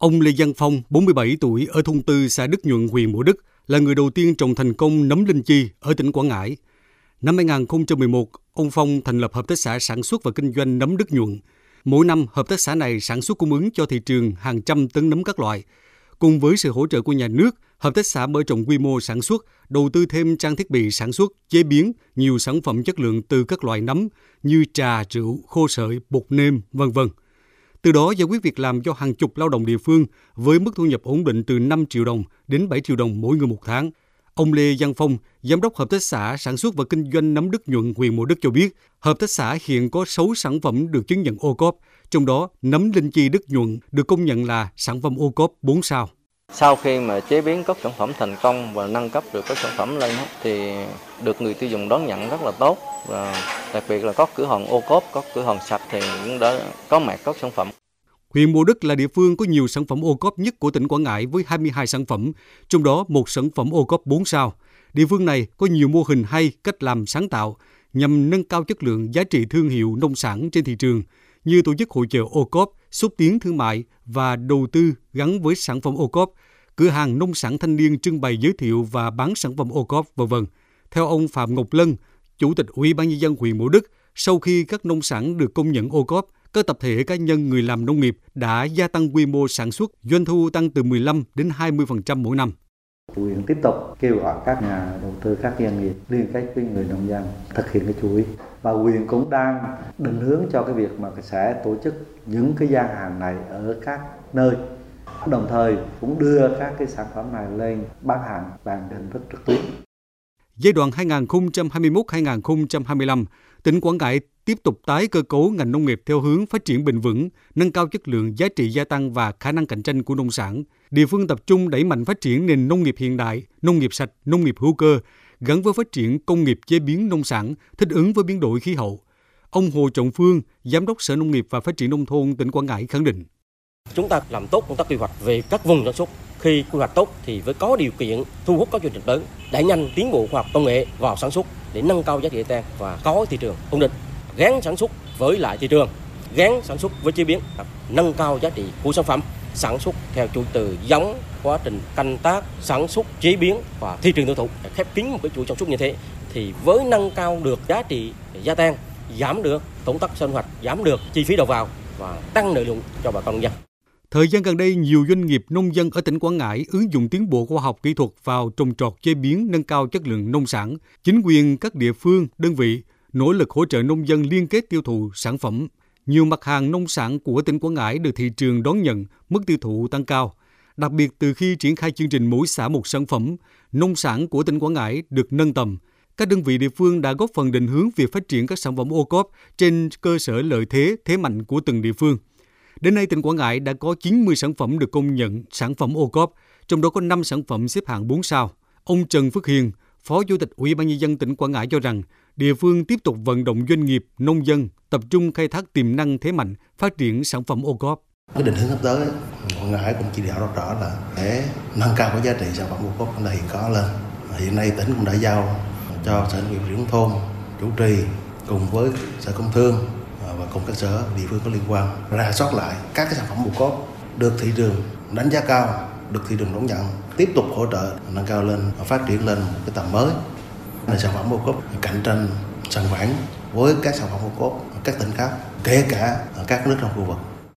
Ông Lê Văn Phong, 47 tuổi, ở thôn Tư, xã Đức Nhuận, huyện Mộ Đức, là người đầu tiên trồng thành công nấm linh chi ở tỉnh Quảng Ngãi. Năm 2011, ông Phong thành lập Hợp tác xã sản xuất và kinh doanh nấm Đức Nhuận. Mỗi năm, hợp tác xã này sản xuất cung ứng cho thị trường hàng trăm tấn nấm các loại. Cùng với sự hỗ trợ của nhà nước, hợp tác xã mở rộng quy mô sản xuất, đầu tư thêm trang thiết bị sản xuất, chế biến nhiều sản phẩm chất lượng từ các loại nấm như trà, rượu, khô sợi, bột nêm, vân vân. Từ đó giải quyết việc làm cho hàng chục lao động địa phương với mức thu nhập ổn định từ 5 triệu đồng đến 7 triệu đồng mỗi người một tháng. Ông Lê Văn Phong, Giám đốc Hợp tác xã Sản xuất và Kinh doanh nấm Đức Nhuận, huyện Mộ Đức cho biết, hợp tác xã hiện có 6 sản phẩm được chứng nhận ô cốp, trong đó nấm linh chi Đức Nhuận được công nhận là sản phẩm ô cốp 4 sao. Sau khi mà chế biến các sản phẩm thành công và nâng cấp được các sản phẩm lên thì được người tiêu dùng đón nhận rất là tốt và đặc biệt là có cửa hàng ô cốp, có cửa hàng sạch thì cũng đã có mặt các sản phẩm. Huyện Mộ Đức là địa phương có nhiều sản phẩm ô cốp nhất của tỉnh Quảng Ngãi với 22 sản phẩm, trong đó một sản phẩm ô cốp 4 sao. Địa phương này có nhiều mô hình hay, cách làm sáng tạo nhằm nâng cao chất lượng giá trị thương hiệu nông sản trên thị trường, như tổ chức hội chợ ô cốp, xúc tiến thương mại và đầu tư gắn với sản phẩm ô cốp, cửa hàng nông sản thanh niên trưng bày giới thiệu và bán sản phẩm ô cốp, v.v. Theo ông Phạm Ngọc Lân, Chủ tịch Ủy ban nhân dân huyện Mộ Đức, sau khi các nông sản được công nhận ô cốp, các tập thể cá nhân người làm nông nghiệp đã gia tăng quy mô sản xuất, doanh thu tăng từ 15 đến 20% mỗi năm. Huyện tiếp tục kêu gọi các nhà đầu tư, các doanh nghiệp liên kết với người nông dân thực hiện cái chuỗi và huyện cũng đang định hướng cho cái việc mà sẽ tổ chức những cái gian hàng này ở các nơi đồng thời cũng đưa các cái sản phẩm này lên bán hàng bằng hình thức trực tuyến. Giai đoạn 2021-2025, tỉnh Quảng Ngãi tiếp tục tái cơ cấu ngành nông nghiệp theo hướng phát triển bền vững, nâng cao chất lượng giá trị gia tăng và khả năng cạnh tranh của nông sản. Địa phương tập trung đẩy mạnh phát triển nền nông nghiệp hiện đại, nông nghiệp sạch, nông nghiệp hữu cơ, gắn với phát triển công nghiệp chế biến nông sản, thích ứng với biến đổi khí hậu. Ông Hồ Trọng Phương, Giám đốc Sở Nông nghiệp và Phát triển Nông thôn tỉnh Quảng Ngãi khẳng định. Chúng ta làm tốt công tác quy hoạch về các vùng sản xuất. Khi quy hoạch tốt thì với có điều kiện thu hút các doanh nghiệp lớn, đẩy nhanh tiến bộ khoa học công nghệ vào sản xuất để nâng cao giá trị gia tăng và có thị trường ổn định gắn sản xuất với lại thị trường gắn sản xuất với chế biến nâng cao giá trị của sản phẩm sản xuất theo chuỗi từ giống quá trình canh tác sản xuất chế biến và thị trường tiêu thụ khép kín một cái chuỗi sản xuất như thế thì với nâng cao được giá trị gia tăng giảm được tổn thất sinh hoạt giảm được chi phí đầu vào và tăng lợi nhuận cho bà con nông dân Thời gian gần đây, nhiều doanh nghiệp nông dân ở tỉnh Quảng Ngãi ứng dụng tiến bộ khoa học kỹ thuật vào trồng trọt chế biến nâng cao chất lượng nông sản. Chính quyền các địa phương, đơn vị nỗ lực hỗ trợ nông dân liên kết tiêu thụ sản phẩm. Nhiều mặt hàng nông sản của tỉnh Quảng Ngãi được thị trường đón nhận, mức tiêu thụ tăng cao. Đặc biệt từ khi triển khai chương trình mỗi xã một sản phẩm, nông sản của tỉnh Quảng Ngãi được nâng tầm. Các đơn vị địa phương đã góp phần định hướng việc phát triển các sản phẩm ô cốp trên cơ sở lợi thế, thế mạnh của từng địa phương. Đến nay, tỉnh Quảng Ngãi đã có 90 sản phẩm được công nhận sản phẩm ô cốp, trong đó có 5 sản phẩm xếp hạng 4 sao. Ông Trần Phước Hiền, Phó Chủ tịch Ủy ban nhân dân tỉnh Quảng Ngãi cho rằng địa phương tiếp tục vận động doanh nghiệp, nông dân tập trung khai thác tiềm năng thế mạnh, phát triển sản phẩm ô cốp. Cái định hướng sắp tới, Quảng Ngãi cũng chỉ đạo rất rõ là để nâng cao cái giá trị sản phẩm ô cốp là hiện có lên. Hiện nay tỉnh cũng đã giao cho Sở Nông nghiệp Phát thôn chủ trì cùng với Sở Công Thương và cùng các sở địa phương có liên quan ra soát lại các cái sản phẩm ô cốp được thị trường đánh giá cao, được thị trường đón nhận, tiếp tục hỗ trợ nâng cao lên và phát triển lên một cái tầm mới. Là sản phẩm ô cốp cạnh tranh sản phẩm với các sản phẩm ô cốp các tỉnh khác kể cả ở các nước trong khu vực.